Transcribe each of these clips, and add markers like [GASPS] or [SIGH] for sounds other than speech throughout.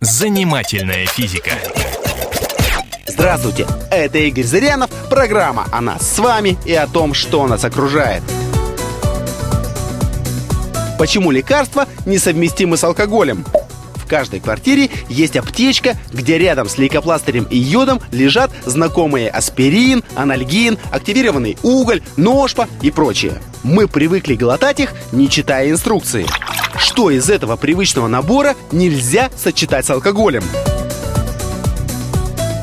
Занимательная физика. Здравствуйте, это Игорь Зырянов, программа о нас с вами и о том, что нас окружает. Почему лекарства несовместимы с алкоголем? В каждой квартире есть аптечка, где рядом с лейкопластырем и йодом лежат знакомые аспирин, анальгин, активированный уголь, ножпа и прочее. Мы привыкли глотать их, не читая инструкции. Что из этого привычного набора нельзя сочетать с алкоголем?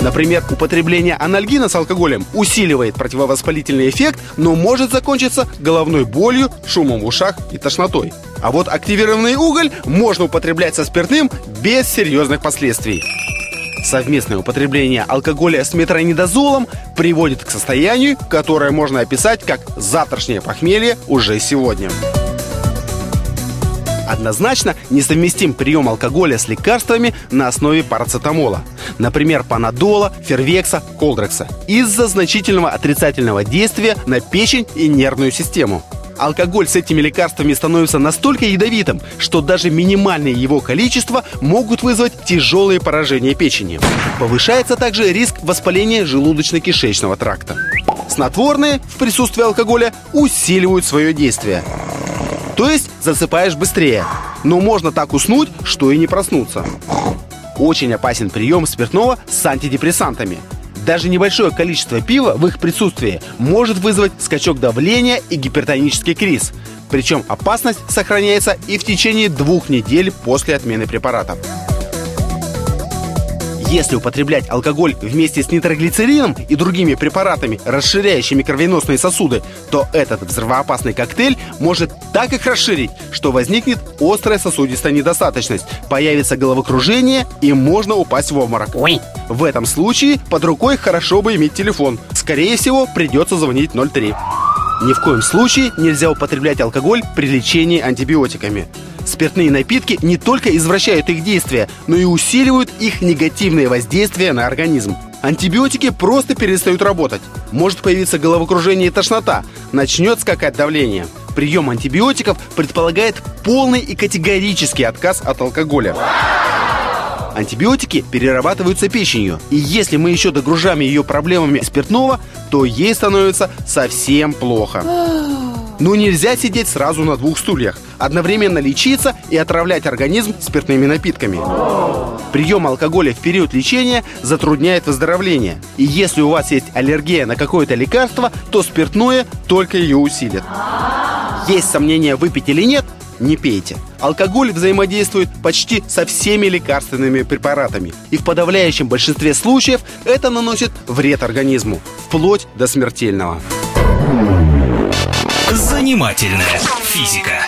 Например, употребление анальгина с алкоголем усиливает противовоспалительный эффект, но может закончиться головной болью, шумом в ушах и тошнотой. А вот активированный уголь можно употреблять со спиртным без серьезных последствий. Совместное употребление алкоголя с метронидозолом приводит к состоянию, которое можно описать как завтрашнее похмелье уже сегодня. Однозначно несовместим прием алкоголя с лекарствами на основе парацетамола. Например, панадола, фервекса, колдрекса. Из-за значительного отрицательного действия на печень и нервную систему. Алкоголь с этими лекарствами становится настолько ядовитым, что даже минимальное его количество могут вызвать тяжелые поражения печени. Повышается также риск воспаления желудочно-кишечного тракта. Снотворные в присутствии алкоголя усиливают свое действие. То есть засыпаешь быстрее. Но можно так уснуть, что и не проснуться. Очень опасен прием спиртного с антидепрессантами. Даже небольшое количество пива в их присутствии может вызвать скачок давления и гипертонический криз. Причем опасность сохраняется и в течение двух недель после отмены препаратов. Если употреблять алкоголь вместе с нитроглицерином и другими препаратами, расширяющими кровеносные сосуды, то этот взрывоопасный коктейль может так их расширить, что возникнет острая сосудистая недостаточность, появится головокружение и можно упасть в обморок. Ой. В этом случае под рукой хорошо бы иметь телефон. Скорее всего, придется звонить 03. Ни в коем случае нельзя употреблять алкоголь при лечении антибиотиками. Спиртные напитки не только извращают их действия, но и усиливают их негативное воздействие на организм. Антибиотики просто перестают работать. Может появиться головокружение и тошнота, начнет скакать давление. Прием антибиотиков предполагает полный и категорический отказ от алкоголя. Антибиотики перерабатываются печенью, и если мы еще догружаем ее проблемами спиртного, то ей становится совсем плохо. [GASPS] Но нельзя сидеть сразу на двух стульях, одновременно лечиться и отравлять организм спиртными напитками. Прием алкоголя в период лечения затрудняет выздоровление. И если у вас есть аллергия на какое-то лекарство, то спиртное только ее усилит. Есть сомнения, выпить или нет? Не пейте. Алкоголь взаимодействует почти со всеми лекарственными препаратами. И в подавляющем большинстве случаев это наносит вред организму, вплоть до смертельного. Занимательная физика.